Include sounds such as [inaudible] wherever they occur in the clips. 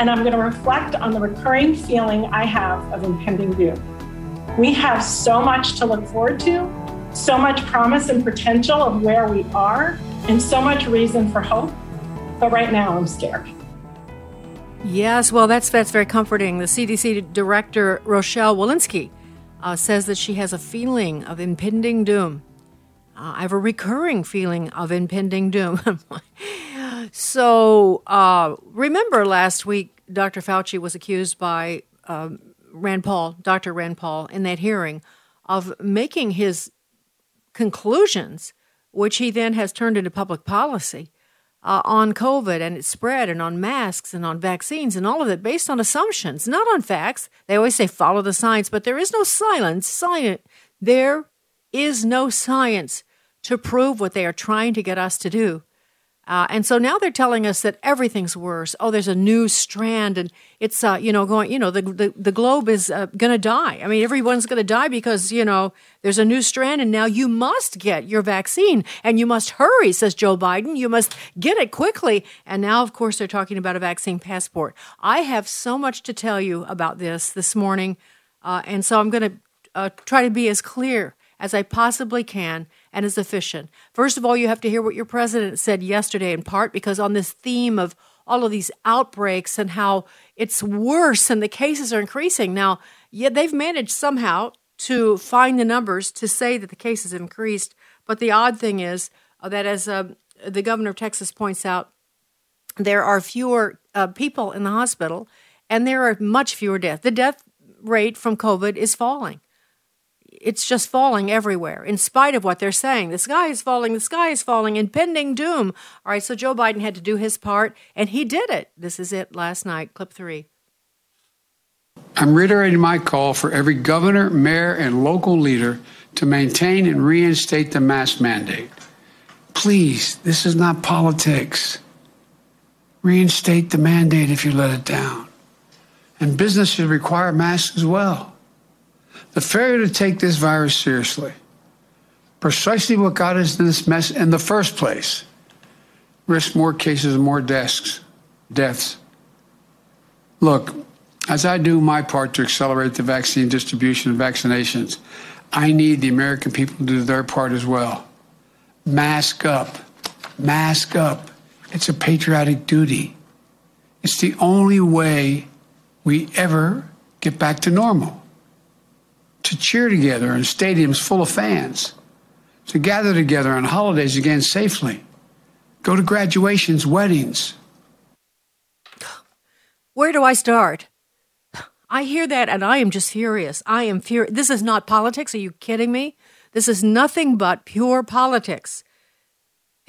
and I'm going to reflect on the recurring feeling I have of impending doom. We have so much to look forward to, so much promise and potential of where we are, and so much reason for hope. But right now, I'm scared. Yes, well, that's that's very comforting. The CDC director Rochelle Walensky uh, says that she has a feeling of impending doom. Uh, I have a recurring feeling of impending doom. [laughs] So uh, remember last week, Dr. Fauci was accused by um, Rand Paul, Dr. Rand Paul, in that hearing of making his conclusions, which he then has turned into public policy. Uh, on COVID and its spread, and on masks and on vaccines, and all of it based on assumptions, not on facts. They always say follow the science, but there is no silence. Science. There is no science to prove what they are trying to get us to do. Uh, and so now they're telling us that everything's worse. Oh, there's a new strand, and it's uh, you know going. You know the the, the globe is uh, going to die. I mean, everyone's going to die because you know there's a new strand, and now you must get your vaccine, and you must hurry, says Joe Biden. You must get it quickly. And now, of course, they're talking about a vaccine passport. I have so much to tell you about this this morning, uh, and so I'm going to uh, try to be as clear as I possibly can and as efficient. First of all, you have to hear what your president said yesterday, in part because on this theme of all of these outbreaks and how it's worse and the cases are increasing. Now, yeah, they've managed somehow to find the numbers to say that the cases have increased. But the odd thing is uh, that, as uh, the governor of Texas points out, there are fewer uh, people in the hospital and there are much fewer deaths. The death rate from COVID is falling it's just falling everywhere, in spite of what they're saying. The sky is falling, the sky is falling, impending doom. All right, so Joe Biden had to do his part, and he did it. This is it last night, clip three. I'm reiterating my call for every governor, mayor, and local leader to maintain and reinstate the mask mandate. Please, this is not politics. Reinstate the mandate if you let it down. And business should require masks as well. The failure to take this virus seriously, precisely what got us into this mess in the first place, risk more cases and more deaths. Deaths. Look, as I do my part to accelerate the vaccine distribution and vaccinations, I need the American people to do their part as well. Mask up. Mask up. It's a patriotic duty. It's the only way we ever get back to normal to cheer together in stadiums full of fans, to gather together on holidays again safely, go to graduations, weddings. Where do I start? I hear that and I am just furious. I am furious. This is not politics. Are you kidding me? This is nothing but pure politics.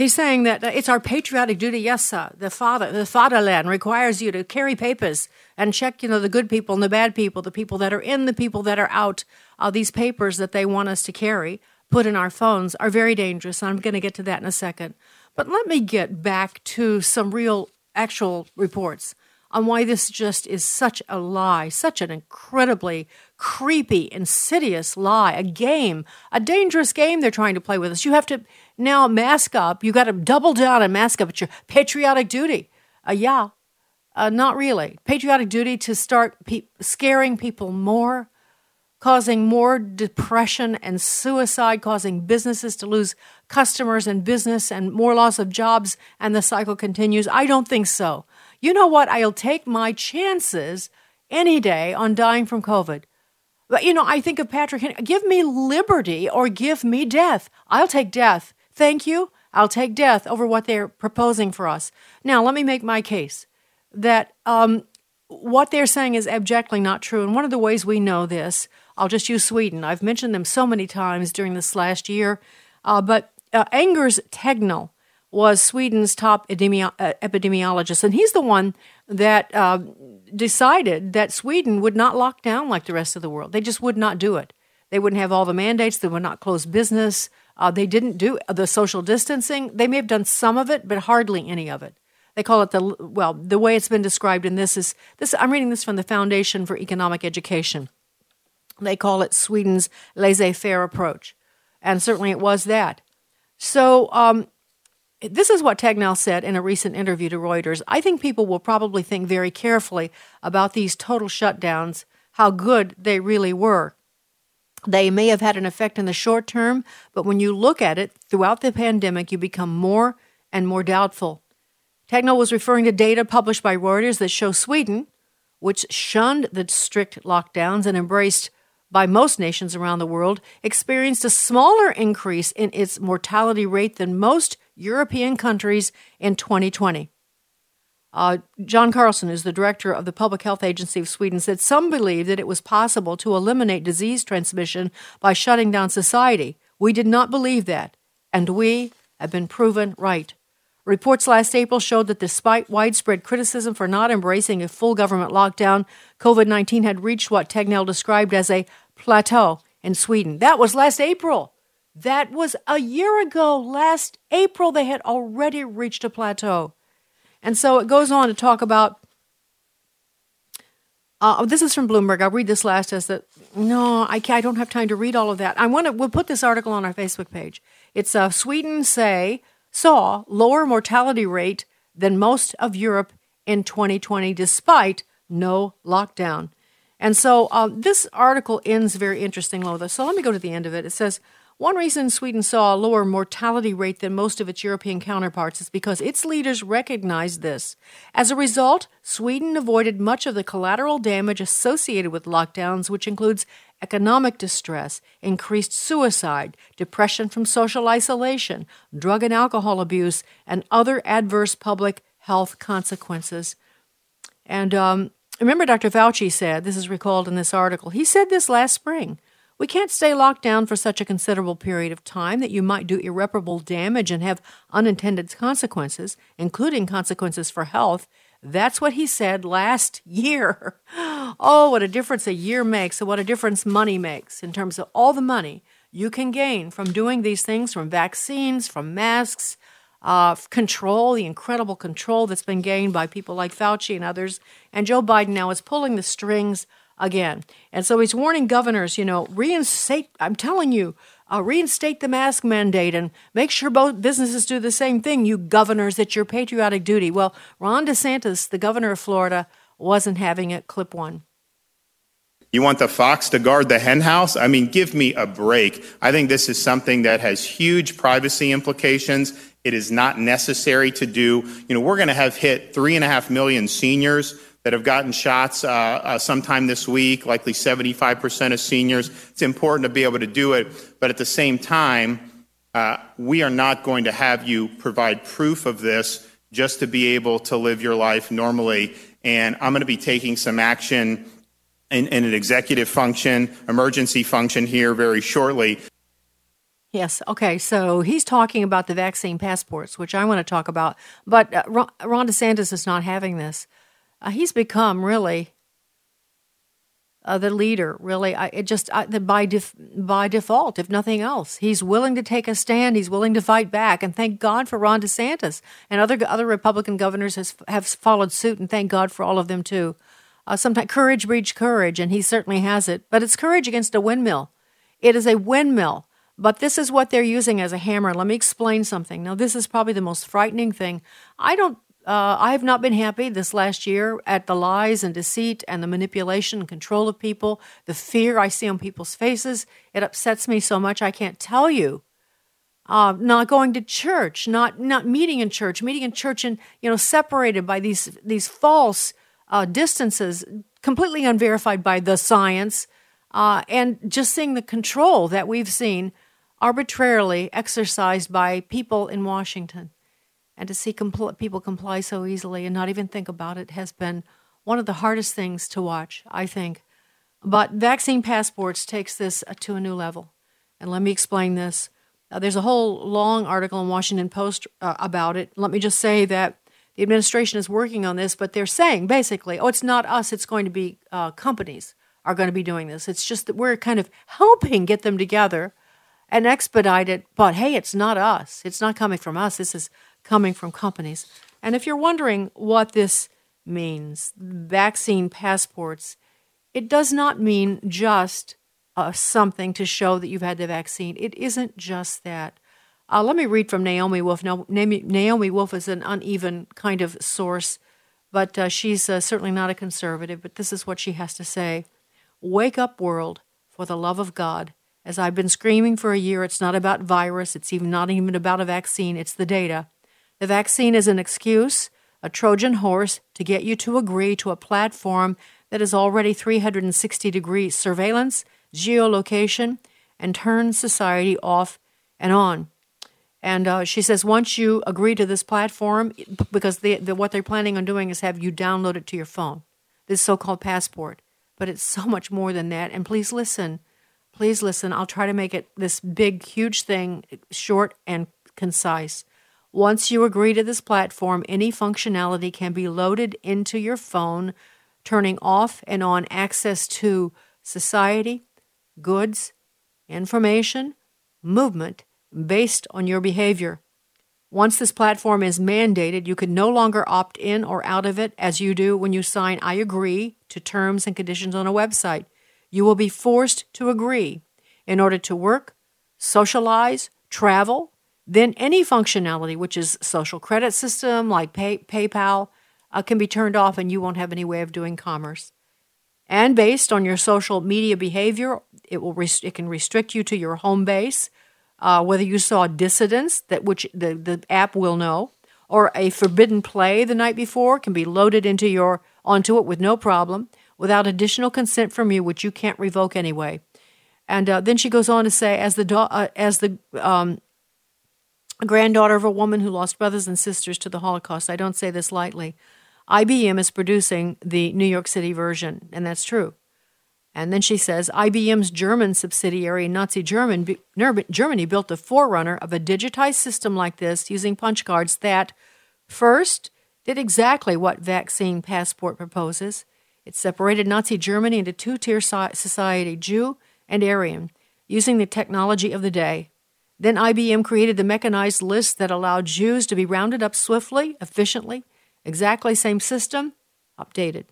He's saying that it's our patriotic duty. Yes, sir. The father, the fatherland requires you to carry papers and check, you know, the good people and the bad people, the people that are in, the people that are out. Uh, these papers that they want us to carry, put in our phones, are very dangerous. I'm going to get to that in a second. But let me get back to some real, actual reports on why this just is such a lie, such an incredibly creepy, insidious lie, a game, a dangerous game they're trying to play with us. You have to now mask up. You got to double down and mask up. It's your patriotic duty. Uh, yeah, uh, not really. Patriotic duty to start pe- scaring people more, causing more depression and suicide, causing businesses to lose customers and business and more loss of jobs, and the cycle continues. I don't think so. You know what? I'll take my chances any day on dying from COVID. But, you know, I think of Patrick Henry give me liberty or give me death. I'll take death. Thank you. I'll take death over what they're proposing for us. Now, let me make my case that um, what they're saying is abjectly not true. And one of the ways we know this, I'll just use Sweden. I've mentioned them so many times during this last year. Uh, but uh, Anders Tegnell was Sweden's top epidemi- uh, epidemiologist, and he's the one that uh, decided that Sweden would not lock down like the rest of the world. They just would not do it. They wouldn't have all the mandates. They would not close business. Uh, they didn't do the social distancing. They may have done some of it, but hardly any of it. They call it the well, the way it's been described in this is this. I'm reading this from the Foundation for Economic Education. They call it Sweden's laissez-faire approach, and certainly it was that. So um, this is what Tegnell said in a recent interview to Reuters. I think people will probably think very carefully about these total shutdowns, how good they really were. They may have had an effect in the short term, but when you look at it throughout the pandemic, you become more and more doubtful. Tegnell was referring to data published by Reuters that show Sweden, which shunned the strict lockdowns and embraced by most nations around the world, experienced a smaller increase in its mortality rate than most European countries in 2020. Uh, Jan Carlson, who's the director of the Public Health Agency of Sweden, said some believed that it was possible to eliminate disease transmission by shutting down society. We did not believe that, and we have been proven right. Reports last April showed that despite widespread criticism for not embracing a full government lockdown, COVID 19 had reached what Tegnell described as a plateau in Sweden. That was last April. That was a year ago. Last April, they had already reached a plateau. And so it goes on to talk about. Uh, this is from Bloomberg. I'll read this last as that. No, I, I don't have time to read all of that. I want to. We'll put this article on our Facebook page. It's uh, Sweden say saw lower mortality rate than most of Europe in 2020, despite no lockdown. And so uh, this article ends very interesting, Lola. So let me go to the end of it. It says one reason Sweden saw a lower mortality rate than most of its European counterparts is because its leaders recognized this. As a result, Sweden avoided much of the collateral damage associated with lockdowns, which includes economic distress, increased suicide, depression from social isolation, drug and alcohol abuse, and other adverse public health consequences. And um, remember, Dr. Fauci said, this is recalled in this article, he said this last spring. We can't stay locked down for such a considerable period of time that you might do irreparable damage and have unintended consequences, including consequences for health. That's what he said last [laughs] year. Oh, what a difference a year makes, and what a difference money makes in terms of all the money you can gain from doing these things from vaccines, from masks, uh, control, the incredible control that's been gained by people like Fauci and others. And Joe Biden now is pulling the strings again. And so he's warning governors, you know, reinstate, I'm telling you, uh, reinstate the mask mandate and make sure both businesses do the same thing, you governors, it's your patriotic duty. Well, Ron DeSantis, the governor of Florida, wasn't having it. Clip one. You want the fox to guard the henhouse? I mean, give me a break. I think this is something that has huge privacy implications. It is not necessary to do. You know, we're going to have hit three and a half million seniors that have gotten shots uh, uh, sometime this week, likely 75% of seniors. It's important to be able to do it, but at the same time, uh, we are not going to have you provide proof of this just to be able to live your life normally. And I'm going to be taking some action in, in an executive function, emergency function here very shortly. Yes. Okay. So he's talking about the vaccine passports, which I want to talk about. But uh, Ron DeSantis is not having this uh, he's become really uh, the leader. Really, I, it just I, the, by def, by default, if nothing else, he's willing to take a stand. He's willing to fight back, and thank God for Ron DeSantis and other other Republican governors has have followed suit, and thank God for all of them too. Uh, sometimes courage breeds courage, and he certainly has it. But it's courage against a windmill. It is a windmill. But this is what they're using as a hammer. Let me explain something. Now, this is probably the most frightening thing. I don't uh, I have not been happy this last year at the lies and deceit and the manipulation and control of people, the fear I see on people's faces. It upsets me so much I can't tell you. Uh, not going to church, not not meeting in church, meeting in church and you know separated by these these false uh, distances, completely unverified by the science. Uh, and just seeing the control that we've seen arbitrarily exercised by people in Washington. And to see compl- people comply so easily and not even think about it has been one of the hardest things to watch, I think. But vaccine passports takes this uh, to a new level. And let me explain this. Uh, there's a whole long article in Washington Post uh, about it. Let me just say that the administration is working on this, but they're saying basically, oh, it's not us, it's going to be uh, companies are going to be doing this. It's just that we're kind of helping get them together and expedite it. But hey, it's not us. It's not coming from us. This is coming from companies. And if you're wondering what this means, vaccine passports, it does not mean just uh, something to show that you've had the vaccine. It isn't just that. Uh, let me read from Naomi Wolf. Now, Naomi Wolf is an uneven kind of source, but uh, she's uh, certainly not a conservative. But this is what she has to say Wake up, world, for the love of God. As I've been screaming for a year, it's not about virus, it's even not even about a vaccine, it's the data. The vaccine is an excuse, a Trojan horse to get you to agree to a platform that is already 360 degree surveillance, geolocation, and turns society off and on. And uh, she says once you agree to this platform, because the, what they're planning on doing is have you download it to your phone, this so-called passport. But it's so much more than that. And please listen, please listen. I'll try to make it this big, huge thing short and concise. Once you agree to this platform, any functionality can be loaded into your phone, turning off and on access to society, goods, information, movement, based on your behavior. Once this platform is mandated, you can no longer opt in or out of it as you do when you sign I agree to terms and conditions on a website. You will be forced to agree in order to work, socialize, travel, then any functionality, which is social credit system like pay, PayPal, uh, can be turned off and you won't have any way of doing commerce. And based on your social media behavior, it will rest- it can restrict you to your home base uh, whether you saw dissidents that which the, the app will know, or a forbidden play the night before can be loaded into your onto it with no problem without additional consent from you, which you can't revoke anyway. And uh, then she goes on to say, as the do- uh, as the um, granddaughter of a woman who lost brothers and sisters to the Holocaust, I don't say this lightly. IBM is producing the New York City version, and that's true. And then she says IBM's German subsidiary, Nazi German, Germany, built a forerunner of a digitized system like this using punch cards that, first, did exactly what Vaccine Passport proposes. It separated Nazi Germany into two tier society, Jew and Aryan, using the technology of the day. Then IBM created the mechanized list that allowed Jews to be rounded up swiftly, efficiently, exactly same system, updated.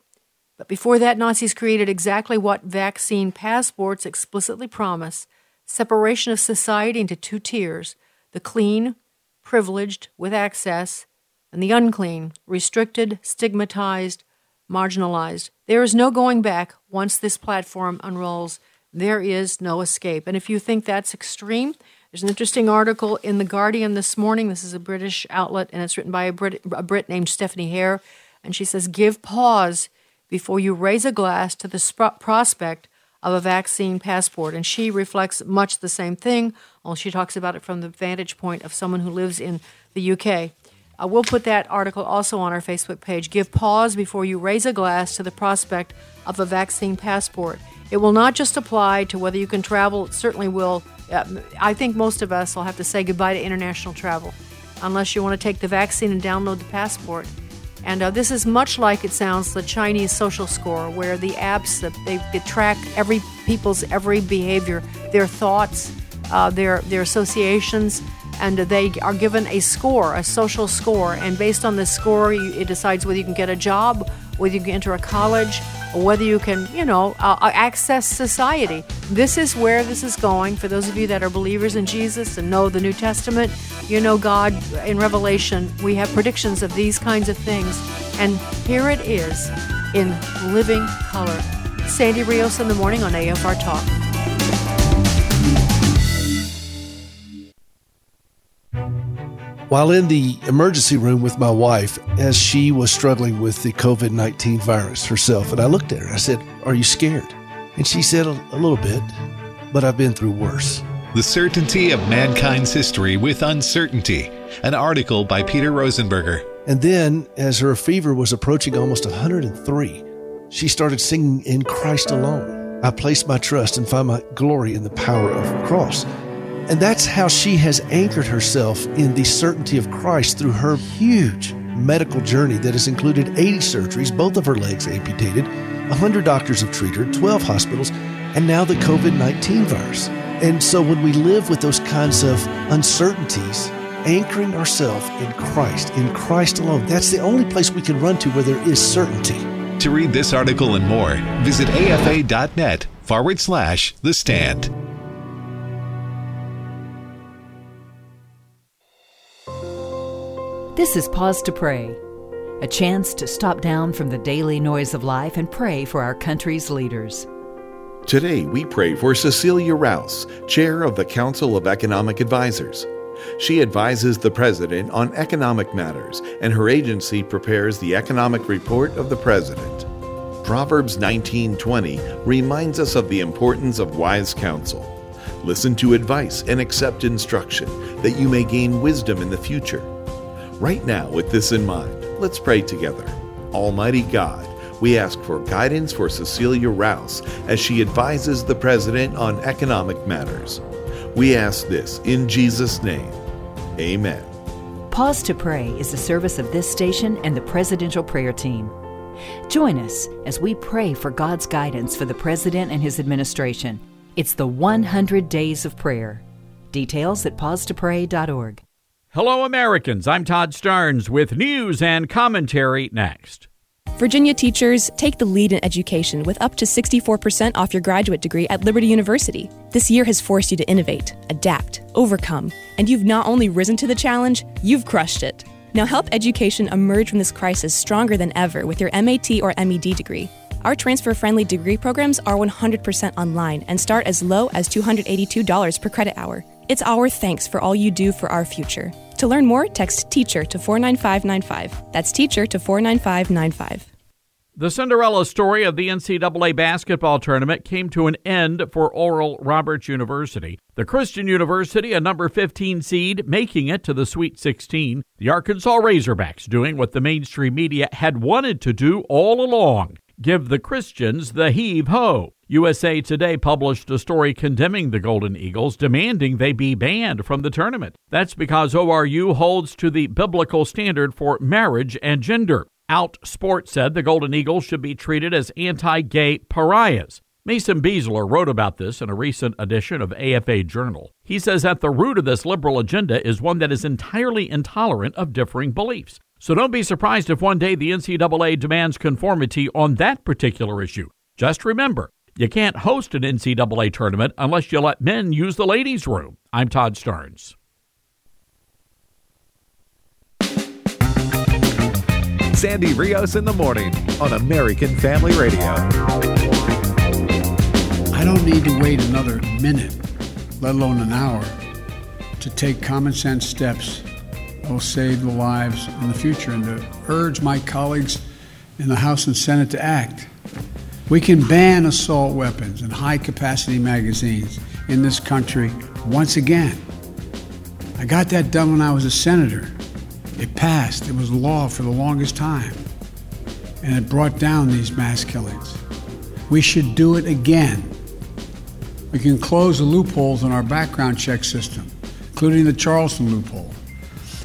But before that, Nazis created exactly what vaccine passports explicitly promise separation of society into two tiers the clean, privileged, with access, and the unclean, restricted, stigmatized, marginalized. There is no going back once this platform unrolls. There is no escape. And if you think that's extreme, there's an interesting article in The Guardian this morning. This is a British outlet, and it's written by a Brit, a Brit named Stephanie Hare. And she says, Give pause before you raise a glass to the sp- prospect of a vaccine passport. And she reflects much the same thing, only she talks about it from the vantage point of someone who lives in the UK. Uh, we'll put that article also on our Facebook page. Give pause before you raise a glass to the prospect of a vaccine passport. It will not just apply to whether you can travel, it certainly will. I think most of us will have to say goodbye to international travel unless you want to take the vaccine and download the passport. And uh, this is much like it sounds the Chinese social score, where the apps they, they track every people's every behavior, their thoughts, uh, their their associations, and they are given a score, a social score, and based on this score, you, it decides whether you can get a job, whether you can enter a college, or whether you can, you know, uh, uh, access society. This is where this is going. For those of you that are believers in Jesus and know the New Testament, you know God in Revelation, we have predictions of these kinds of things. And here it is in living color. Sandy Rios in the morning on AFR Talk. While in the emergency room with my wife, as she was struggling with the COVID 19 virus herself, and I looked at her, I said, Are you scared? And she said, A, a little bit, but I've been through worse. The Certainty of Mankind's History with Uncertainty, an article by Peter Rosenberger. And then, as her fever was approaching almost 103, she started singing In Christ Alone. I place my trust and find my glory in the power of the cross. And that's how she has anchored herself in the certainty of Christ through her huge medical journey that has included 80 surgeries, both of her legs amputated, 100 doctors have treated her, 12 hospitals, and now the COVID 19 virus. And so when we live with those kinds of uncertainties, anchoring ourselves in Christ, in Christ alone, that's the only place we can run to where there is certainty. To read this article and more, visit afa.net forward slash the stand. This is Pause to Pray, a chance to stop down from the daily noise of life and pray for our country's leaders. Today, we pray for Cecilia Rouse, Chair of the Council of Economic Advisors. She advises the President on economic matters, and her agency prepares the economic report of the President. Proverbs 19:20 reminds us of the importance of wise counsel. Listen to advice and accept instruction, that you may gain wisdom in the future. Right now, with this in mind, let's pray together. Almighty God, we ask for guidance for Cecilia Rouse as she advises the President on economic matters. We ask this in Jesus' name. Amen. Pause to Pray is a service of this station and the Presidential Prayer Team. Join us as we pray for God's guidance for the President and his administration. It's the 100 Days of Prayer. Details at pausetopray.org. Hello, Americans. I'm Todd Starnes with news and commentary next. Virginia teachers take the lead in education with up to 64% off your graduate degree at Liberty University. This year has forced you to innovate, adapt, overcome, and you've not only risen to the challenge, you've crushed it. Now help education emerge from this crisis stronger than ever with your MAT or MED degree. Our transfer friendly degree programs are 100% online and start as low as $282 per credit hour. It's our thanks for all you do for our future. To learn more, text teacher to 49595. That's teacher to 49595. The Cinderella story of the NCAA basketball tournament came to an end for Oral Roberts University. The Christian University, a number 15 seed, making it to the Sweet 16. The Arkansas Razorbacks doing what the mainstream media had wanted to do all along give the Christians the heave ho. USA Today published a story condemning the Golden Eagles, demanding they be banned from the tournament. That's because ORU holds to the biblical standard for marriage and gender. Outsport said the Golden Eagles should be treated as anti gay pariahs. Mason Beasler wrote about this in a recent edition of AFA Journal. He says at the root of this liberal agenda is one that is entirely intolerant of differing beliefs. So don't be surprised if one day the NCAA demands conformity on that particular issue. Just remember, you can't host an NCAA tournament unless you let men use the ladies' room. I'm Todd Starnes. Sandy Rios in the morning on American Family Radio. I don't need to wait another minute, let alone an hour, to take common sense steps that will save the lives in the future and to urge my colleagues in the House and Senate to act. We can ban assault weapons and high capacity magazines in this country once again. I got that done when I was a senator. It passed, it was law for the longest time, and it brought down these mass killings. We should do it again. We can close the loopholes in our background check system, including the Charleston loophole.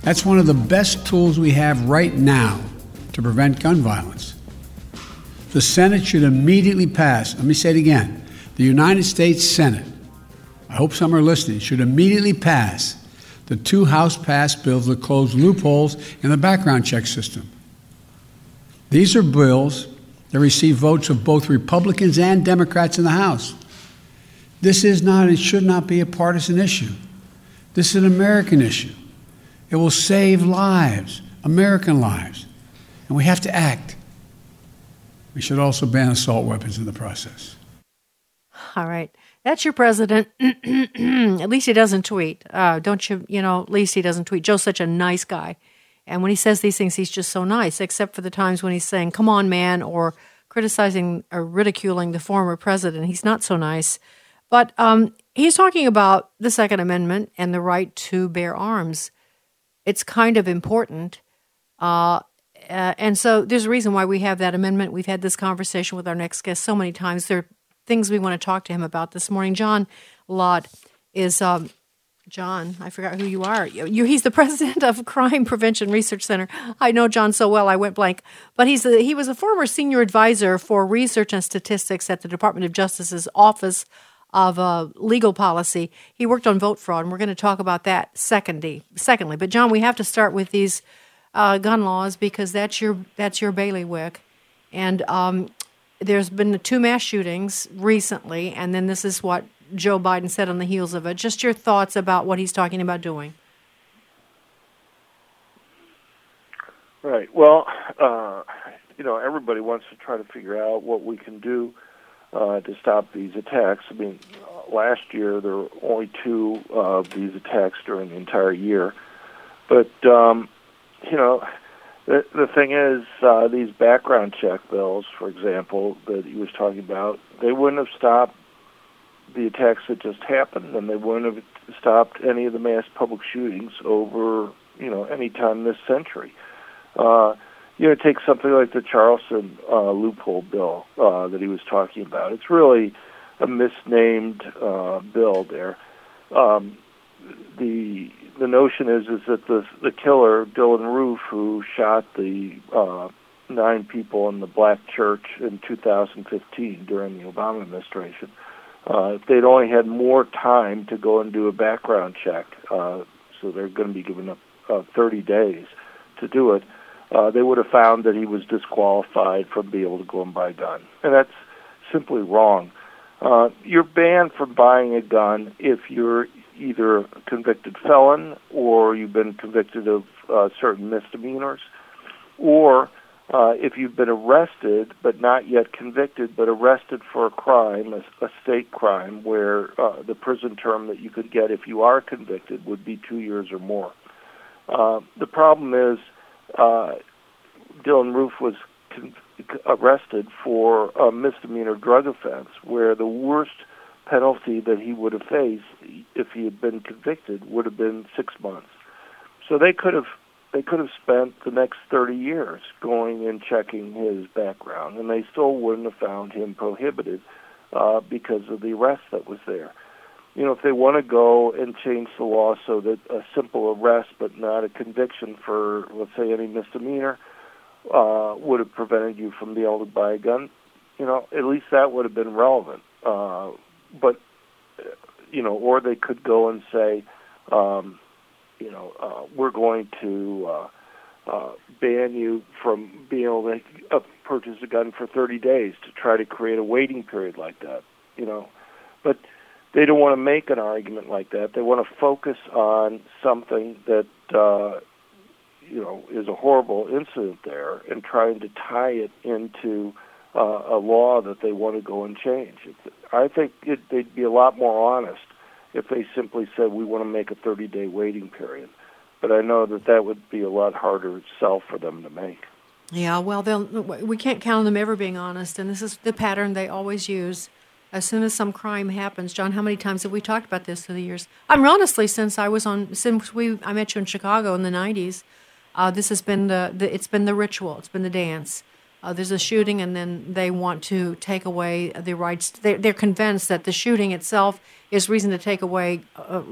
That's one of the best tools we have right now to prevent gun violence. The Senate should immediately pass, let me say it again the United States Senate, I hope some are listening, should immediately pass the two House passed bills that close loopholes in the background check system. These are bills that receive votes of both Republicans and Democrats in the House. This is not and should not be a partisan issue. This is an American issue. It will save lives, American lives. And we have to act. We should also ban assault weapons in the process. All right. That's your president. [clears throat] at least he doesn't tweet. Uh, don't you, you know, at least he doesn't tweet. Joe's such a nice guy. And when he says these things, he's just so nice, except for the times when he's saying, come on, man, or criticizing or ridiculing the former president. He's not so nice. But um, he's talking about the Second Amendment and the right to bear arms. It's kind of important. Uh, uh, and so there's a reason why we have that amendment. We've had this conversation with our next guest so many times. There are things we want to talk to him about this morning. John Lott is um, John. I forgot who you are. You, he's the [laughs] president of Crime Prevention Research Center. I know John so well. I went blank, but he's a, he was a former senior advisor for research and statistics at the Department of Justice's Office of uh, Legal Policy. He worked on vote fraud, and we're going to talk about that secondly. Secondly, but John, we have to start with these uh, gun laws because that's your that's your bailiwick, and um, there's been two mass shootings recently, and then this is what Joe Biden said on the heels of it. Just your thoughts about what he's talking about doing. Right. Well, uh, you know, everybody wants to try to figure out what we can do uh, to stop these attacks. I mean, last year there were only two of these attacks during the entire year, but um, you know, the the thing is, uh, these background check bills, for example, that he was talking about, they wouldn't have stopped the attacks that just happened, and they wouldn't have stopped any of the mass public shootings over, you know, any time this century. Uh, you know, take something like the Charleston uh, loophole bill uh, that he was talking about. It's really a misnamed uh, bill there. Um, the the notion is is that the the killer Dylann Roof, who shot the uh, nine people in the black church in 2015 during the Obama administration, uh, if they'd only had more time to go and do a background check, uh, so they're going to be given up uh, 30 days to do it, uh, they would have found that he was disqualified from being able to go and buy a gun. And that's simply wrong. Uh, you're banned from buying a gun if you're either a convicted felon or you've been convicted of uh, certain misdemeanors, or uh, if you've been arrested but not yet convicted, but arrested for a crime, a, a state crime, where uh, the prison term that you could get if you are convicted would be two years or more. Uh, the problem is uh, Dylann Roof was con- arrested for a misdemeanor drug offense, where the worst penalty that he would have faced if he had been convicted would have been six months. So they could have they could have spent the next 30 years going and checking his background, and they still wouldn't have found him prohibited uh, because of the arrest that was there. You know, if they want to go and change the law so that a simple arrest but not a conviction for, let's say, any misdemeanor uh, would have prevented you from being able to buy a gun, you know, at least that would have been relevant. Uh, but, you know, or they could go and say, um, you know, uh, we're going to uh, uh, ban you from being able to uh, purchase a gun for 30 days to try to create a waiting period like that, you know. But they don't want to make an argument like that. They want to focus on something that, uh, you know, is a horrible incident there and trying to tie it into uh, a law that they want to go and change. I think it, they'd be a lot more honest if they simply said we want to make a 30 day waiting period. But I know that that would be a lot harder itself for them to make. Yeah, well, we can't count on them ever being honest, and this is the pattern they always use. As soon as some crime happens, John, how many times have we talked about this through the years? I'm honestly, since I was on, since we, I met you in Chicago in the '90s, uh, this has been the, the, it's been the ritual, it's been the dance. Uh, there's a shooting, and then they want to take away the rights. They're, they're convinced that the shooting itself is reason to take away uh,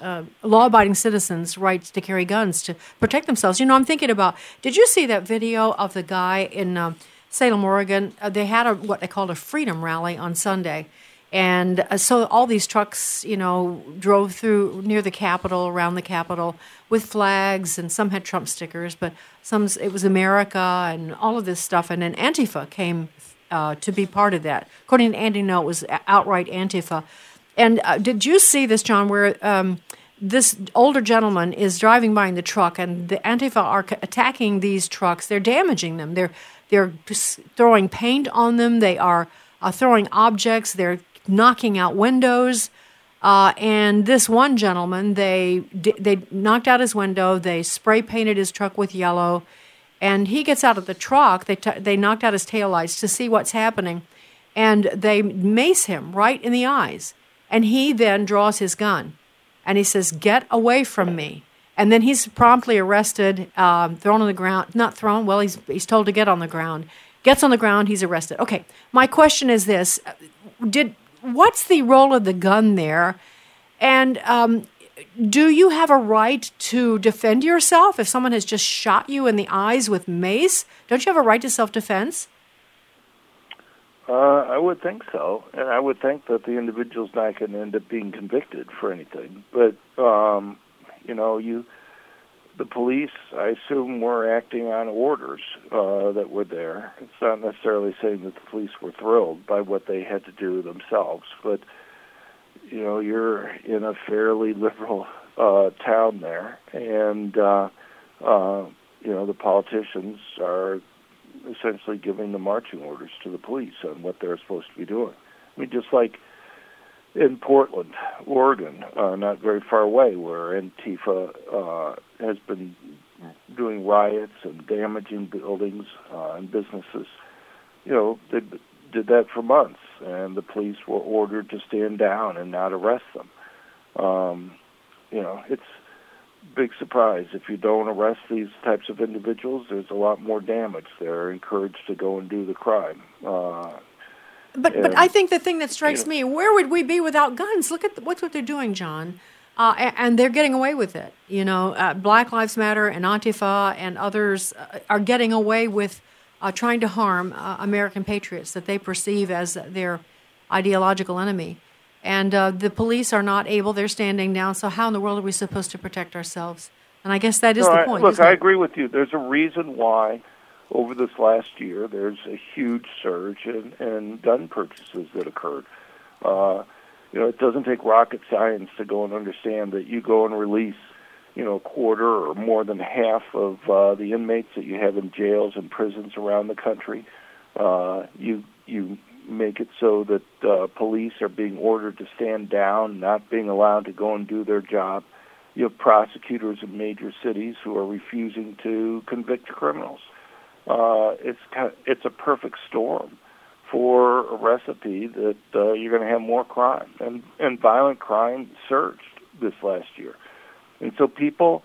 uh, law-abiding citizens' rights to carry guns to protect themselves. You know, I'm thinking about. Did you see that video of the guy in uh, Salem, Oregon? Uh, they had a what they called a freedom rally on Sunday, and uh, so all these trucks, you know, drove through near the Capitol, around the Capitol, with flags, and some had Trump stickers, but some it was America and all of this stuff. And then Antifa came uh, to be part of that. According to Andy Ngo, it was outright Antifa. And uh, did you see this, John, where um, this older gentleman is driving by in the truck, and the Antifa are attacking these trucks? They're damaging them. They're they're throwing paint on them. They are uh, throwing objects. They're knocking out windows. Uh, and this one gentleman, they they knocked out his window. They spray painted his truck with yellow, And he gets out of the truck. They t- they knocked out his taillights to see what's happening, and they mace him right in the eyes. And he then draws his gun, and he says, "Get away from me." And then he's promptly arrested, um, thrown on the ground. Not thrown. Well, he's he's told to get on the ground. Gets on the ground. He's arrested. Okay. My question is this: Did what's the role of the gun there? And um, do you have a right to defend yourself if someone has just shot you in the eyes with mace? Don't you have a right to self defense? Uh, I would think so, and I would think that the individual's not going to end up being convicted for anything. But um, you know, you the police, I assume, were acting on orders uh, that were there. It's not necessarily saying that the police were thrilled by what they had to do themselves, but you know, you're in a fairly liberal uh, town there, and uh, uh, you know, the politicians are essentially giving the marching orders to the police on what they're supposed to be doing. I mean, just like in Portland, Oregon, uh, not very far away, where Antifa uh, has been doing riots and damaging buildings uh, and businesses. You know, they did that for months, and the police were ordered to stand down and not arrest them. Um, you know, it's big surprise if you don't arrest these types of individuals. There's a lot more damage. They're encouraged to go and do the crime. Uh, but but I think the thing that strikes me, where would we be without guns? Look at what's what they're doing, John. Uh, and, and, they're getting away with it. You know, uh, Black Lives Matter and Antifa and others uh, are getting away with uh, trying to harm uh, American patriots that they perceive as their ideological enemy. And uh, the police are not able; they're standing down. So how in the world are we supposed to protect ourselves? And I guess that is no, the point. I, look, I agree with you. There's a reason why over this last year, there's a huge surge in, in gun purchases that occurred. Uh, you know, it doesn't take rocket science to go and understand that you go and release, you know, a quarter or more than half of uh, the inmates that you have in jails and prisons around the country. Uh, you you make it so that uh, police are being ordered to stand down, not being allowed to go and do their job. You have prosecutors in major cities who are refusing to convict criminals uh, it's kind of, it's a perfect storm for a recipe that uh, you're going to have more crime and and violent crime surged this last year, and so people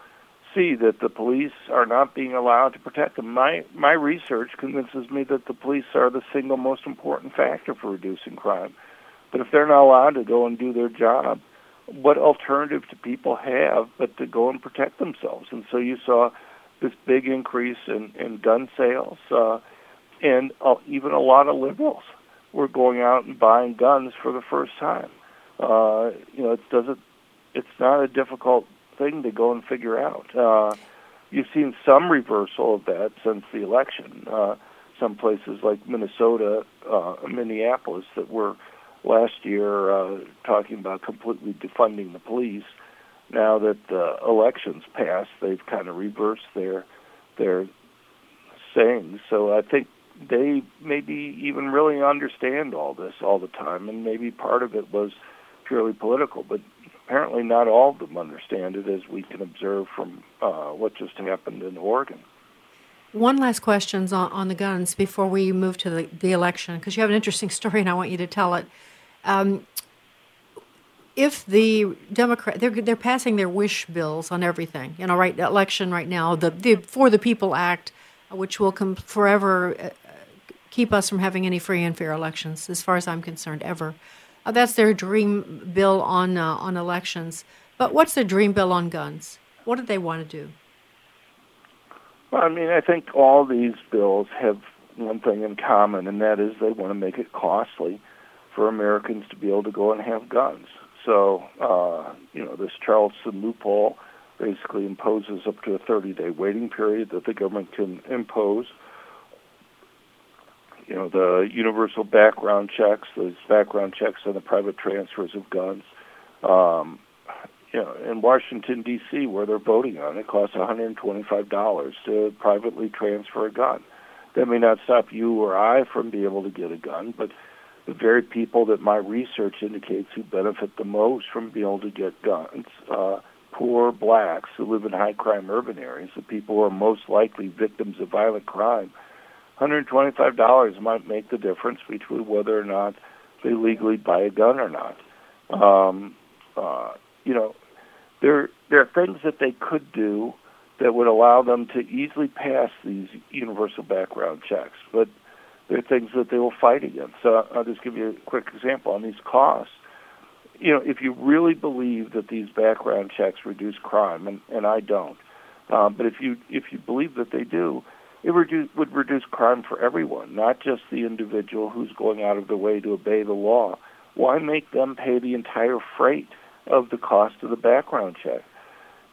see that the police are not being allowed to protect them. My my research convinces me that the police are the single most important factor for reducing crime, but if they're not allowed to go and do their job, what alternative do people have but to go and protect themselves? And so you saw this big increase in, in gun sales, uh, and uh, even a lot of liberals were going out and buying guns for the first time. Uh, you know, it doesn't. It's not a difficult thing to go and figure out. Uh, you've seen some reversal of that since the election. Uh, some places like Minnesota, uh, Minneapolis, that were last year uh, talking about completely defunding the police now that the elections passed, they've kind of reversed their their sayings. So I think they maybe even really understand all this all the time, and maybe part of it was purely political, but apparently not all of them understand it, as we can observe from uh, what just happened in Oregon. One last question on, on the guns before we move to the, the election, because you have an interesting [laughs] story and I want you to tell it. Um, if the Democrat they're they're passing their wish bills on everything, you know, right election right now, the, the For the People Act, which will forever uh, keep us from having any free and fair elections, as far as I'm concerned, ever. Uh, that's their dream bill on uh, on elections. But what's their dream bill on guns? What do they want to do? Well, I mean, I think all these bills have one thing in common, and that is they want to make it costly for Americans to be able to go and have guns. So, uh, you know, this Charleston loophole basically imposes up to a 30 day waiting period that the government can impose. You know, the universal background checks, those background checks on the private transfers of guns. Um, you know, in Washington, D.C., where they're voting on it, costs $125 to privately transfer a gun. That may not stop you or I from being able to get a gun, but the very people that my research indicates who benefit the most from being able to get guns, uh, poor blacks who live in high crime urban areas, the people who are most likely victims of violent crime, $125 might make the difference between whether or not they legally buy a gun or not. Um, uh, you know, there there are things that they could do that would allow them to easily pass these universal background checks, but there are things that they will fight against. So I'll just give you a quick example on these costs. You know, if you really believe that these background checks reduce crime, and, and I don't, um, but if you if you believe that they do, it reduce, would reduce crime for everyone, not just the individual who's going out of their way to obey the law. Why make them pay the entire freight of the cost of the background check?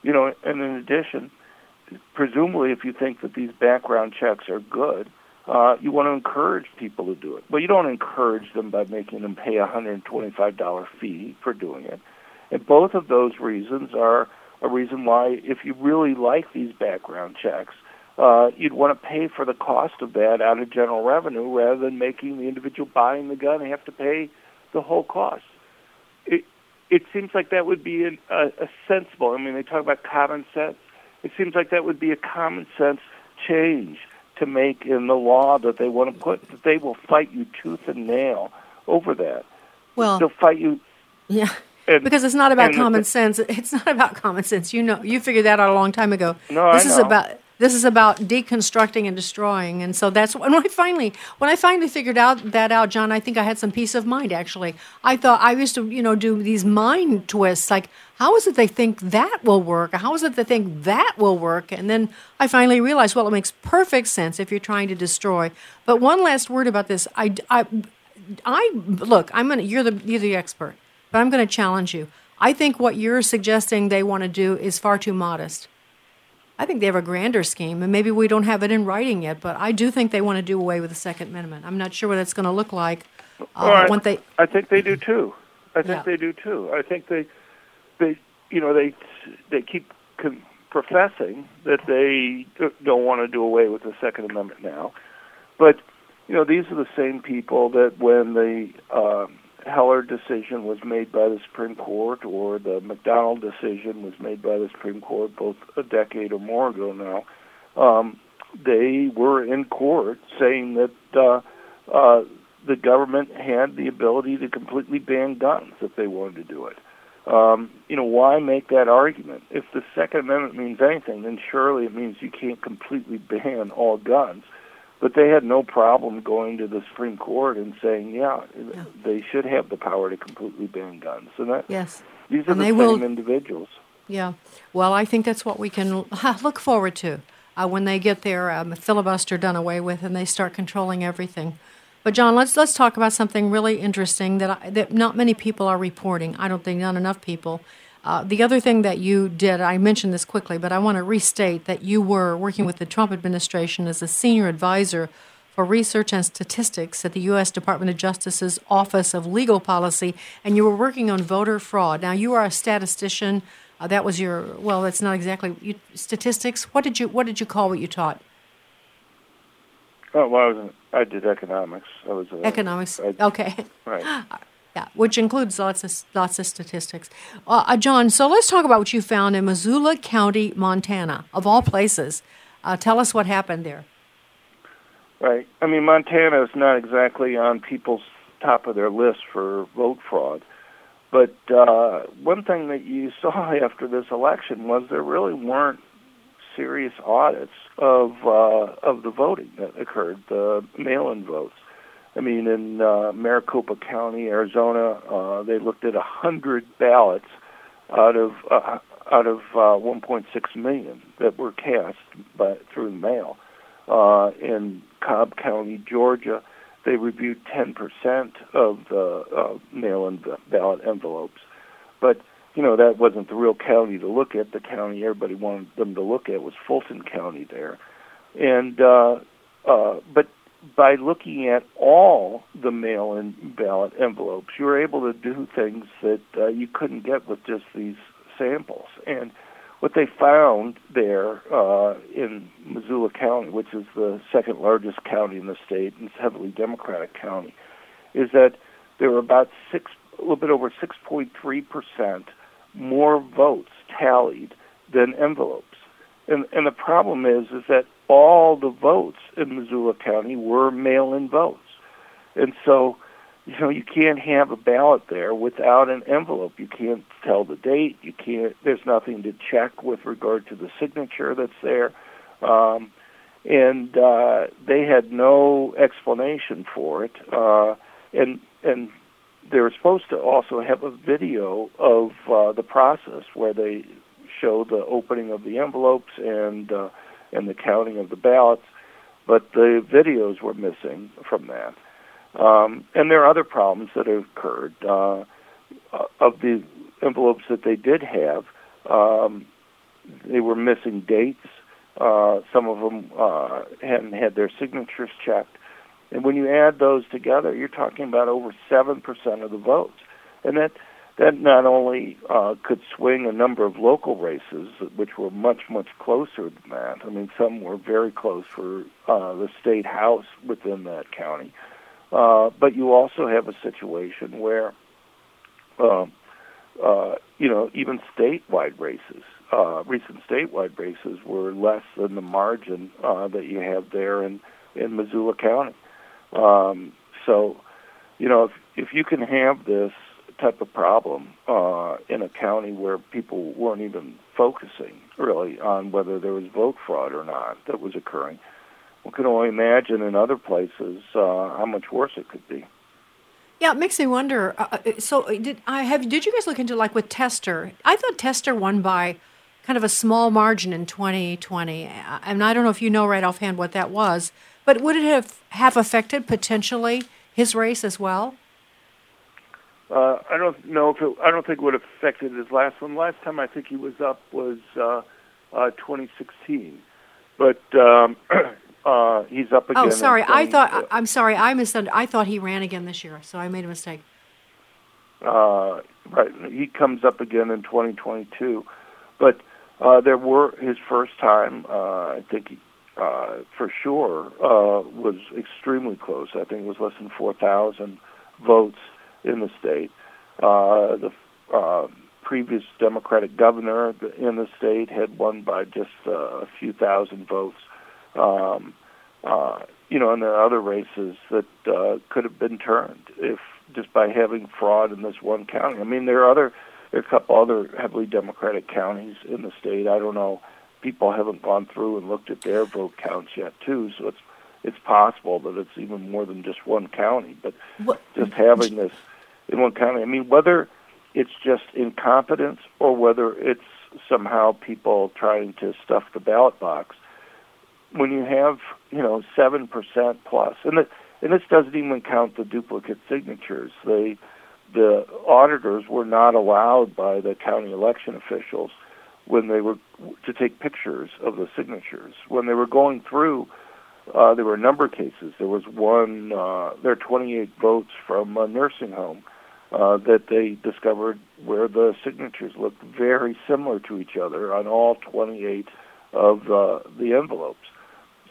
You know, and in addition, presumably, if you think that these background checks are good, uh, you want to encourage people to do it. But you don't encourage them by making them pay a $125 fee for doing it. And both of those reasons are a reason why, if you really like these background checks, uh, you'd want to pay for the cost of that out of general revenue rather than making the individual buying the gun have to pay the whole cost. It it seems like that would be an, a, a sensible. I mean, they talk about common sense. It seems like that would be a common sense change to make in the law that they want to put. That they will fight you tooth and nail over that. Well, they'll fight you. Yeah. And, because it's not about common sense. It's not about common sense. You know, you figured that out a long time ago. No, this I is know. about this is about deconstructing and destroying. And so that's when I finally when I finally figured out that out, John, I think I had some peace of mind actually. I thought I used to, you know, do these mind twists like how is it they think that will work? How is it they think that will work? And then I finally realized, well, it makes perfect sense if you're trying to destroy. But one last word about this. I, I, I look, I'm gonna, you're the, you're the expert, but I'm to challenge you. I think what you're suggesting they want to do is far too modest. I think they have a grander scheme, and maybe we don't have it in writing yet. But I do think they want to do away with the Second Amendment. I'm not sure what it's going to look like. Uh, when they, I think they do too. I think Yeah. they do too. I think they, they, you know, they they keep con- professing that they don't want to do away with the Second Amendment now, but you know, these are the same people that when the um, Heller decision was made by the Supreme Court or the McDonald decision was made by the Supreme Court, both a decade or more ago now, um, they were in court saying that uh, uh, the government had the ability to completely ban guns if they wanted to do it. Um, you know, why make that argument? If the Second Amendment means anything, then surely it means you can't completely ban all guns. But they had no problem going to the Supreme Court and saying, yeah, they should have the power to completely ban guns. And that yes, these are And the same will- individuals. Yeah. Well, I think that's what we can [laughs] look forward to uh, when they get their um, filibuster done away with and they start controlling everything. But John, let's let's talk about something really interesting that I, that not many people are reporting. I don't think not enough people. Uh, the other thing that you did, I mentioned this quickly, but I want to restate that you were working with the Trump administration as a senior advisor for research and statistics at the U.S. Department of Justice's Office of Legal Policy, and you were working on voter fraud. Now, you are a statistician. Uh, that was your well. That's not exactly you, statistics. What did you What did you call what you taught? Oh, well, I was. I did economics. I was a, Economics. I- Okay. Right. [laughs] Yeah, which includes lots of lots of statistics. Uh, uh, John, so let's talk about what you found in Missoula County, Montana, of all places. Uh, tell us what happened there. Right. I mean, Montana is not exactly on people's top of their list for vote fraud. But uh, one thing that you [laughs] saw after this election was there really weren't serious audits of uh, of the voting that occurred, the mail-in votes. I mean, in uh, Maricopa County, Arizona, uh, they looked at a hundred ballots out of uh, out of uh, 1.6 million that were cast by, through the mail. Uh, in Cobb County, Georgia, they reviewed 10% of the uh, mail-in ballot envelopes. But you know that wasn't the real county to look at. The county everybody wanted them to look at was Fulton County there, and uh, uh, but by looking at all the mail-in ballot envelopes, you were able to do things that uh, you couldn't get with just these samples. And what they found there uh, in Missoula County, which is the second largest county in the state and it's heavily Democratic county, is that there were about six, a little bit over 6.3 percent more votes tallied than envelopes. And and the problem is is that all the votes in Missoula County were mail-in votes. And so, you know, you can't have a ballot there without an envelope. You can't tell the date. You can't. There's nothing to check with regard to the signature that's there. Um, and uh, they had no explanation for it. Uh, and and they were supposed to also have a video of uh, the process where they show the opening of the envelopes and uh, and the counting of the ballots, but the videos were missing from that. Um, and there are other problems that have occurred. Uh, of the envelopes that they did have, um, they were missing dates. Uh, some of them uh, hadn't had their signatures checked. And when you add those together, you're talking about over 7% of the votes. And that that not only uh, could swing a number of local races, which were much, much closer than that. I mean, some were very close for uh, the state house within that county. Uh, but you also have a situation where, um, uh, you know, even statewide races, uh, recent statewide races were less than the margin uh, that you have there in, in Missoula County. Um, so, you know, if, if you can have this type of problem uh, in a county where people weren't even focusing really on whether there was vote fraud or not that was occurring. We can only imagine in other places uh, how much worse it could be. Yeah, it makes me wonder. Uh, uh so, uh, did I have? Did you guys look into like with Tester? I thought Tester won by kind of a small margin in 2020, and I don't know if you know right offhand what that was. But would it have have affected potentially his race as well? Uh, I don't know if it, I don't think it would have affected his last one. Last time I think he was up was uh, uh, 2016, but um, [clears throat] uh, he's up again. Oh, sorry. I thought I'm sorry. I misunderstood. I thought he ran again this year, so I made a mistake. Uh, right. He comes up again in 2022, but uh, there were his first time. Uh, I think he, uh, for sure uh, was extremely close. I think it was less than 4,000 votes in the state. Uh, the uh, previous Democratic governor in the state had won by just uh, a few thousand votes. Um, uh, you know, and there are other races that uh, could have been turned if just by having fraud in this one county. I mean, there are other, there are a couple other heavily Democratic counties in the state. I don't know. People haven't gone through and looked at their vote counts yet, too. So it's it's possible that it's even more than just one county. But what? just having this in one county. I mean, whether it's just incompetence or whether it's somehow people trying to stuff the ballot box. When you have, you know, seven percent plus, and the, and this doesn't even count the duplicate signatures. They, the auditors were not allowed by the county election officials when they were to take pictures of the signatures. When they were going through uh, there were a number of cases. There was one, uh, there are 28 votes from a nursing home uh, that they discovered where the signatures looked very similar to each other on all 28 of uh, the envelopes.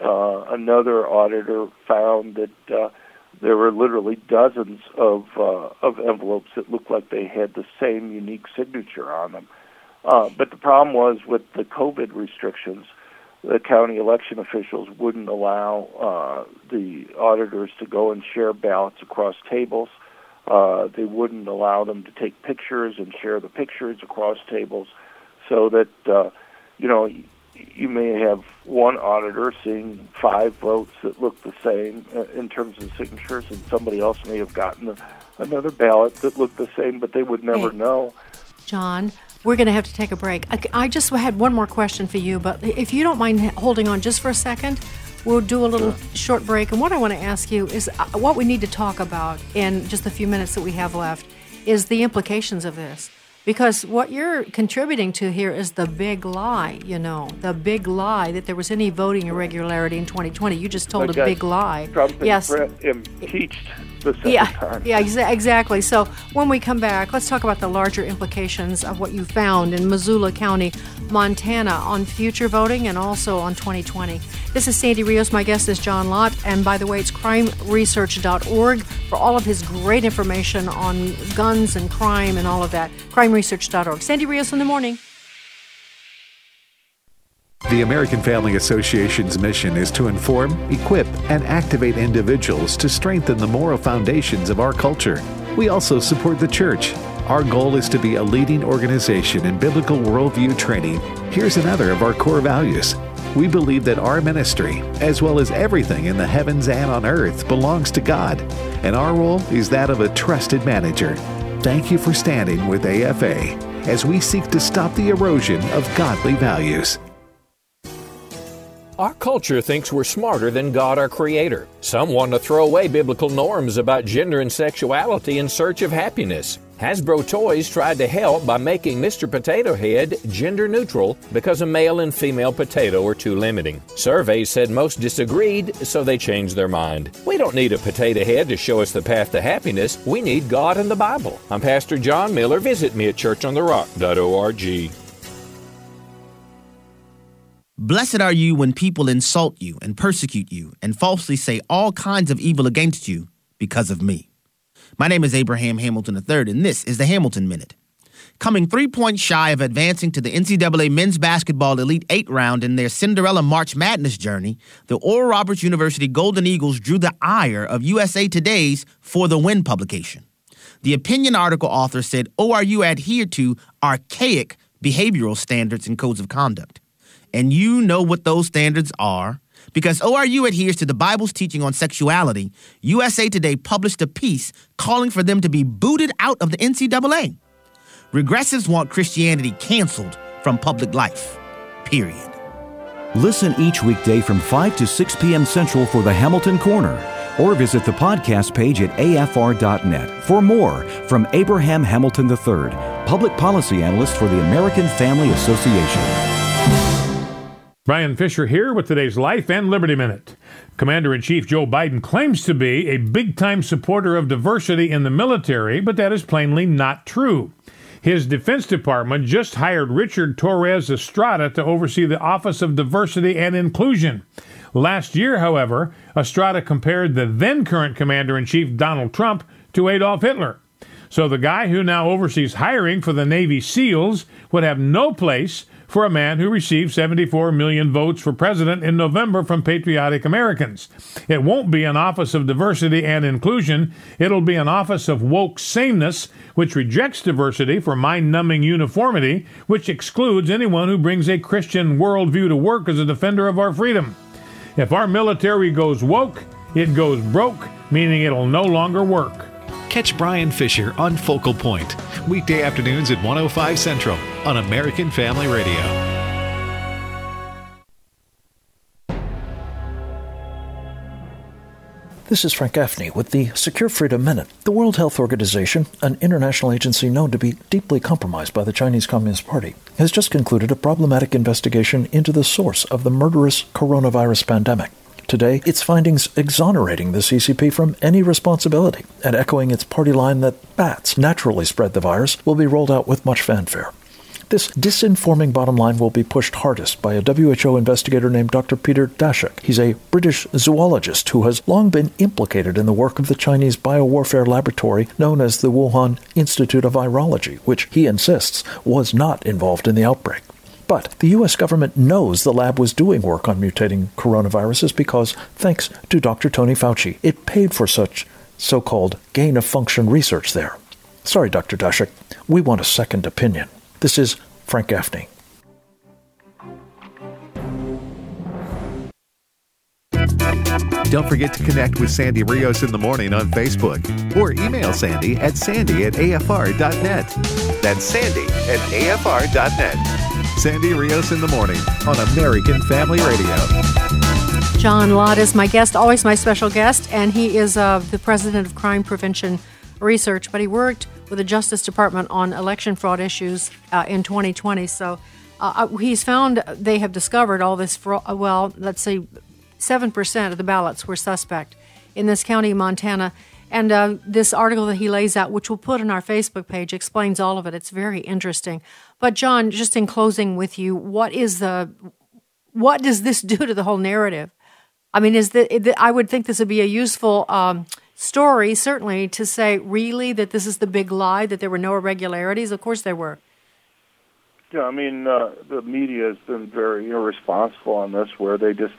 Uh, another auditor found that uh, there were literally dozens of uh, of envelopes that looked like they had the same unique signature on them. Uh, but the problem was with the COVID restrictions, the county election officials wouldn't allow uh, the auditors to go and share ballots across tables. Uh, they wouldn't allow them to take pictures and share the pictures across tables, so that uh, you know you may have one auditor seeing five votes that look the same uh, in terms of signatures, and somebody else may have gotten another ballot that looked the same, but they would never hey, know. John, we're going to have to take a break. I, I just had one more question for you, but if you don't mind holding on just for a second. We'll do a little short break. And what I want to ask you is uh, what we need to talk about in just the few minutes that we have left is the implications of this. Because what you're contributing to here is the big lie, you know, the big lie that there was any voting irregularity in 2020. You just told a big lie. Trump yes. impeached the second yeah, time. Yeah, exa- exactly. So when we come back, let's talk about the larger implications of what you found in Missoula County, Montana, on future voting and also on 2020. This is Sandy Rios. My guest is John Lott. And by the way, it's crimeresearch.org for all of his great information on guns and crime and all of that. Crimeresearch.org. Sandy Rios in the morning. The American Family Association's mission is to inform, equip, and activate individuals to strengthen the moral foundations of our culture. We also support the church. Our goal is to be a leading organization in biblical worldview training. Here's another of our core values. We believe that our ministry, as well as everything in the heavens and on earth, belongs to God, and our role is that of a trusted manager. Thank you for standing with AFA as we seek to stop the erosion of godly values. Our culture thinks we're smarter than God, our Creator. Some want to throw away biblical norms about gender and sexuality in search of happiness. Hasbro Toys tried to help by making Mr. Potato Head gender neutral because a male and female potato are too limiting. Surveys said most disagreed, so they changed their mind. We don't need a potato head to show us the path to happiness. We need God and the Bible. I'm Pastor John Miller. Visit me at churchontherock.org. Blessed are you when people insult you and persecute you and falsely say all kinds of evil against you because of me. My name is Abraham Hamilton III, and this is the Hamilton Minute. Coming three points shy of advancing to the NCAA men's basketball Elite Eight round in their Cinderella March Madness journey, the Oral Roberts University Golden Eagles drew the ire of USA Today's For the Win publication. The opinion article author said oh, ORU adhered to archaic behavioral standards and codes of conduct. And you know what those standards are because ORU adheres to the Bible's teaching on sexuality, USA Today published a piece calling for them to be booted out of the NCAA. Regressives want Christianity canceled from public life. Period. Listen each weekday from 5 to 6 p.m. Central for the Hamilton Corner, or visit the podcast page at afr.net for more from Abraham Hamilton III, public policy analyst for the American Family Association. Bryan Fischer here with today's Life and Liberty Minute. Commander in Chief Joe Biden claims to be a big time supporter of diversity in the military, but that is plainly not true. His Defense Department just hired Richard Torres Estrada to oversee the Office of Diversity and Inclusion. Last year, however, Estrada compared the then current Commander in Chief Donald Trump to Adolf Hitler. So the guy who now oversees hiring for the Navy SEALs would have no place for a man who received 74 million votes for president in November from patriotic Americans. It won't be an office of diversity and inclusion, it'll be an office of woke sameness, which rejects diversity for mind numbing uniformity, which excludes anyone who brings a Christian worldview to work as a defender of our freedom. If our military goes woke, it goes broke, meaning it'll no longer work. Catch Bryan Fischer on Focal Point, weekday afternoons at 105 Central on American Family Radio. This is Frank Gaffney with the Secure Freedom Minute. The World Health Organization, an international agency known to be deeply compromised by the Chinese Communist Party, has just concluded a problematic investigation into the source of the murderous coronavirus pandemic. Today, its findings exonerating the CCP from any responsibility and echoing its party line that bats naturally spread the virus will be rolled out with much fanfare. This disinforming bottom line will be pushed hardest by a WHO investigator named Dr. Peter Daszak. He's a British zoologist who has long been implicated in the work of the Chinese biowarfare laboratory known as the Wuhan Institute of Virology, which he insists was not involved in the outbreak. But the U.S. government knows the lab was doing work on mutating coronaviruses because, thanks to Dr. Tony Fauci, it paid for such so called gain of function research there. Sorry, Dr. Daszak, we want a second opinion. This is Frank Gaffney. Don't forget to connect with Sandy Rios in the morning on Facebook or email Sandy at sandy at afr.net. That's sandy at afr.net. Sandy Rios in the morning on American Family Radio. John Lott is my guest, always my special guest, and he is uh, the president of Crime Prevention Research, but he worked with the Justice Department on election fraud issues uh, in 2020. So uh, uh, he's found they have discovered all this fraud. Uh, well, let's say 7% of the ballots were suspect in this county, Montana. And uh, this article that he lays out, which we'll put on our Facebook page, explains all of it. It's very interesting. But John, just in closing with you, what is the what does this do to the whole narrative? I mean, is that I would think this would be a useful um, story, certainly, to say really that this is the big lie that there were no irregularities. Of course, there were. Yeah, I mean, uh, the media has been very irresponsible on this, where they just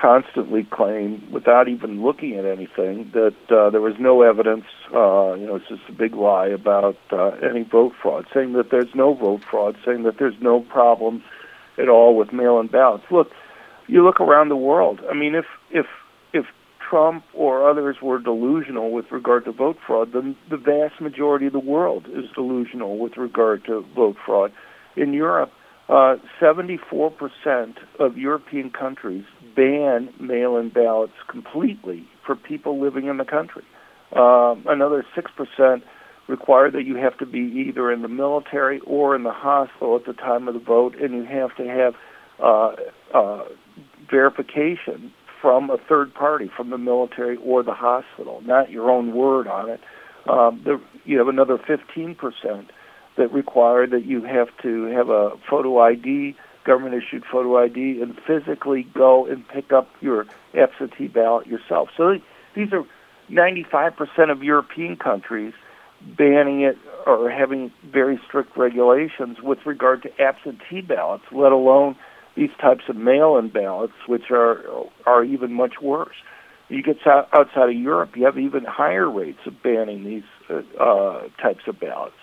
constantly claim, without even looking at anything, that uh, there was no evidence. Uh, you know, it's just a big lie about uh, any vote fraud, saying that there's no vote fraud, saying that there's no problem at all with mail-in ballots. Look, you look around the world. I mean, if if if Trump or others were delusional with regard to vote fraud, then the vast majority of the world is delusional with regard to vote fraud. In Europe, uh, 74% of European countries ban mail-in ballots completely for people living in the country. Um, another 6% require that you have to be either in the military or in the hospital at the time of the vote, and you have to have uh, uh, verification from a third party, from the military or the hospital, not your own word on it. Um, the, you have another 15 percent that require that you have to have a photo ID, government issued photo ID, and physically go and pick up your absentee ballot yourself. So these are 95% of European countries banning it or having very strict regulations with regard to absentee ballots, let alone these types of mail-in ballots, which are are even much worse. You get outside of Europe, you have even higher rates of banning these uh, uh, types of ballots.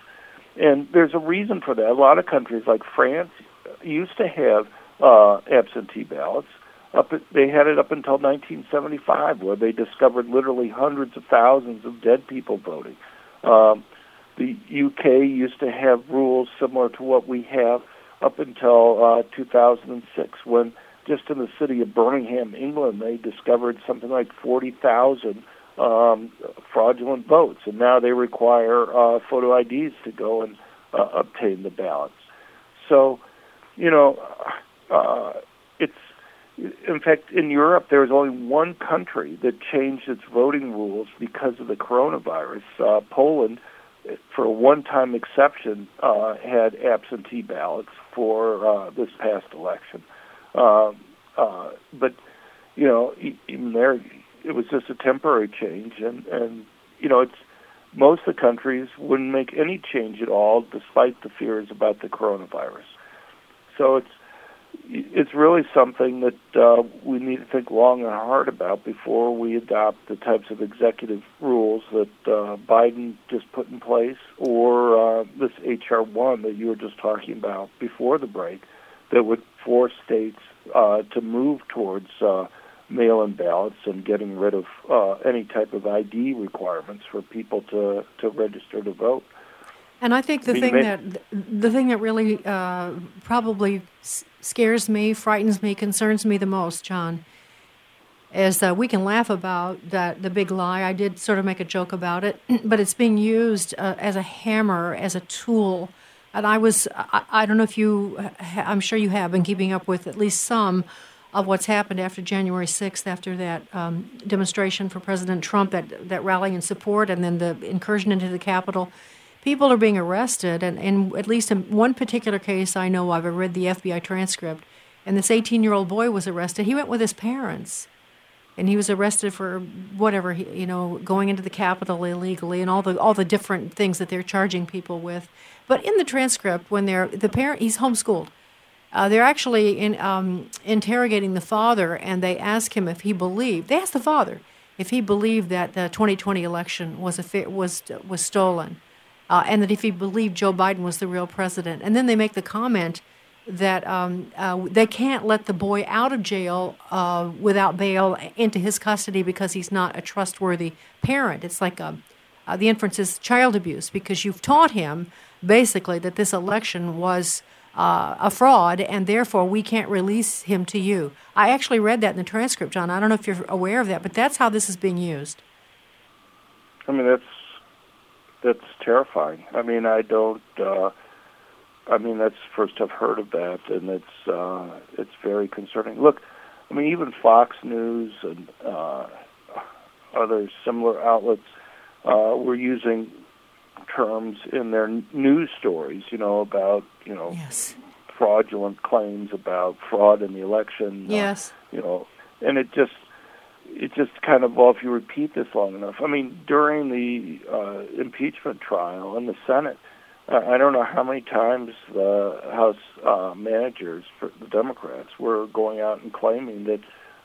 And there's a reason for that. A lot of countries, like France, used to have uh, absentee ballots. Up, they had it up until 1975, where they discovered literally hundreds of thousands of dead people voting. Um, the UK used to have rules similar to what we have up until uh, 2006, when just in the city of Birmingham, England, they discovered something like 40,000 um, fraudulent votes, and now they require uh, photo IDs to go and uh, obtain the ballots. So, you know, uh, it's in fact in Europe there was only one country that changed its voting rules because of the coronavirus. Uh, Poland, for a one-time exception, uh, had absentee ballots for uh, this past election. Uh, uh, but you know, even there, it was just a temporary change, and and you know, it's most of the countries wouldn't make any change at all, despite the fears about the coronavirus. So it's it's really something that uh, we need to think long and hard about before we adopt the types of executive rules that uh, Biden just put in place, or uh, this HR one that you were just talking about before the break, that would force states uh, to move towards uh, mail-in ballots and getting rid of uh, any type of ID requirements for people to, to register to vote. And I think the thing that the thing that really uh, probably scares me, frightens me, concerns me the most, John, is that we can laugh about that the big lie. I did sort of make a joke about it, [clears throat] but it's being used uh, as a hammer, as a tool. And I was, I, I don't know if you, I'm sure you have been keeping up with at least some of what's happened after January 6th, after that um, demonstration for President Trump, that, that rally in support, and then the incursion into the Capitol. People are being arrested, and, and at least in one particular case I know of, I read the FBI transcript, and this 18 year old boy was arrested. He went with his parents, and he was arrested for whatever, you know, going into the Capitol illegally and all the, all the different things that they're charging people with. But in the transcript, when they're, the parent, he's homeschooled uh, they're actually in, um, interrogating the father, and they ask him if he believed. They asked the father if he believed that the 2020 election was a, was was stolen, uh, and that if he believed Joe Biden was the real president. And then they make the comment that um, uh, they can't let the boy out of jail uh, without bail into his custody because he's not a trustworthy parent. It's like a, um, uh, the inference is child abuse because you've taught him basically that this election was uh, a fraud, and therefore we can't release him to you. I actually read that in the transcript, John. I don't know if you're aware of that, but that's how this is being used. I mean, that's that's terrifying. I mean, I don't. Uh, I mean, that's first I've heard of that, and it's uh, it's very concerning. Look, I mean, even Fox News and uh, other similar outlets uh, were using terms in their news stories, you know, about, you know, yes. fraudulent claims about fraud in the election. Uh, yes. Uh, you know, and it just it just kind of well if you repeat this long enough. I mean, during the uh, impeachment trial in the Senate, I don't know how many times the House uh, managers for the Democrats were going out and claiming that,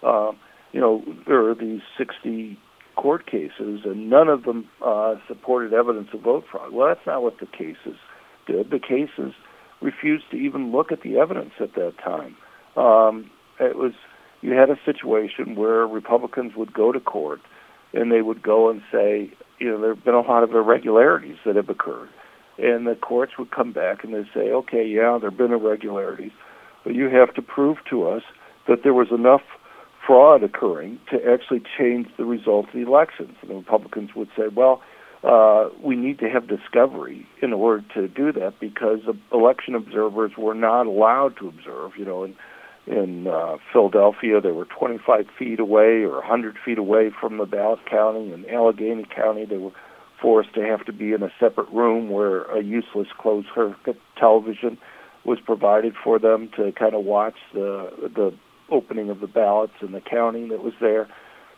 uh, you know, there are these 60 court cases and none of them uh, supported evidence of vote fraud. Well, that's not what the cases did. The cases refused to even look at the evidence at that time. Um, it was you had a situation where Republicans would go to court and they would go and say, you know, there have been a lot of irregularities that have occurred and the courts would come back and they'd say, okay, yeah, there have been irregularities, but you have to prove to us that there was enough fraud occurring to actually change the result of the elections. And the Republicans would say, well, uh, we need to have discovery in order to do that because election observers were not allowed to observe. You know, in in uh, Philadelphia, they were 25 feet away or 100 feet away from the ballot counting. In Allegheny County, they were forced to have to be in a separate room where a useless closed circuit television was provided for them to kind of watch the the opening of the ballots and the counting that was there.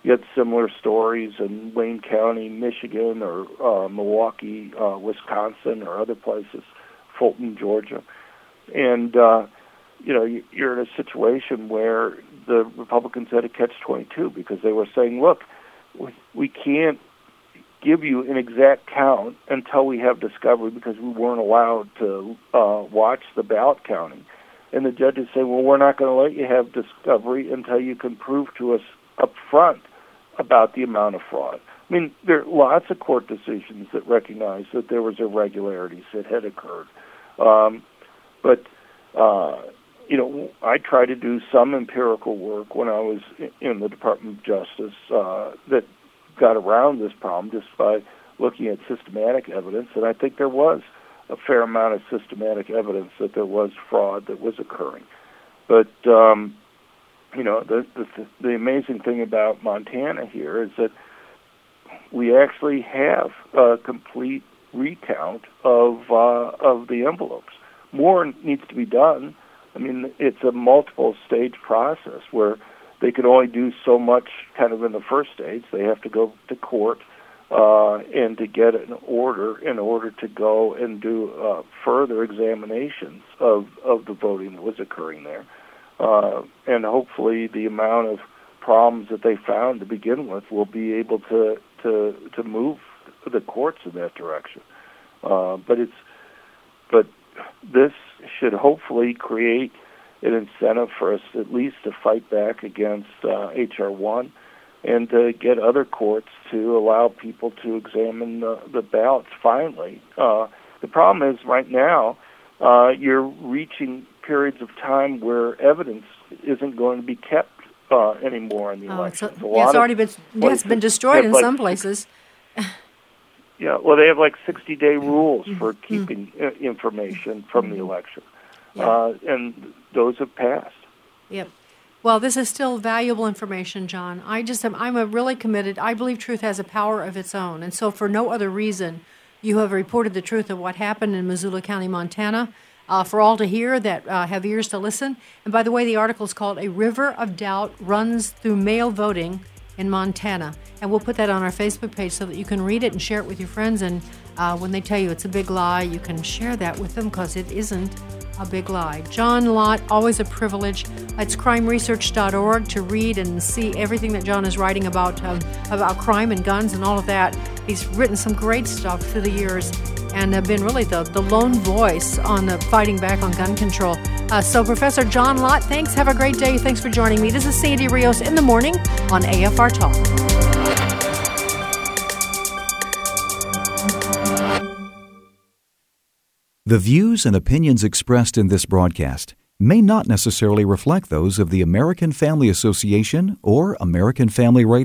You had similar stories in Wayne County, Michigan, or uh, Milwaukee, uh, Wisconsin, or other places, Fulton, Georgia, and uh, you know you're in a situation where the Republicans had a catch-22 because they were saying, look, we, can't give you an exact count until we have discovery because we weren't allowed to uh, watch the ballot counting. And the judges say, well, we're not going to let you have discovery until you can prove to us up front about the amount of fraud. I mean, there are lots of court decisions that recognize that there was irregularities that had occurred. Um, but, uh, you know, I try to do some empirical work when I was in the Department of Justice uh, that got around this problem just by looking at systematic evidence, and I think there was a fair amount of systematic evidence that there was fraud that was occurring. But um, you know, the, the the amazing thing about Montana here is that we actually have a complete recount of uh, of the envelopes. More needs to be done. I mean, it's a multiple stage process where they can only do so much kind of in the first stage. They have to go to court uh, and to get an order in order to go and do uh, further examinations of, of the voting that was occurring there. Uh, and hopefully the amount of problems that they found to begin with will be able to, to, to move the courts in that direction. Uh, but it's, but this should hopefully create an incentive for us at least to fight back against uh, HR one and to get other courts to allow people to examine the, the ballots finally. Uh, the problem is right now uh, you're reaching periods of time where evidence isn't going to be kept uh, anymore in the oh, elections. So, yeah, it's already been yeah, it's been destroyed in like, some places. Yeah, well, they have like 60 day rules for keeping mm-hmm. information from the election. Yeah. Uh, and those have passed. Yep. Well, this is still valuable information, John. I just am, I'm a really committed. I believe truth has a power of its own. And so, for no other reason, you have reported the truth of what happened in Missoula County, Montana, uh, for all to hear that uh, have ears to listen. And by the way, the article is called A River of Doubt Runs Through Mail Voting in Montana. And we'll put that on our Facebook page so that you can read it and share it with your friends. And uh, when they tell you it's a big lie, you can share that with them because it isn't a big lie. John Lott, always a privilege. It's crimeresearch.org to read and see everything that John is writing about um, about crime and guns and all of that. He's written some great stuff through the years and have been really the, the lone voice on the fighting back on gun control. Uh, so, Professor John Lott, thanks. Have a great day. Thanks for joining me. This is Sandy Rios in the morning on AFR Talk. The views and opinions expressed in this broadcast may not necessarily reflect those of the American Family Association or American Family Radio.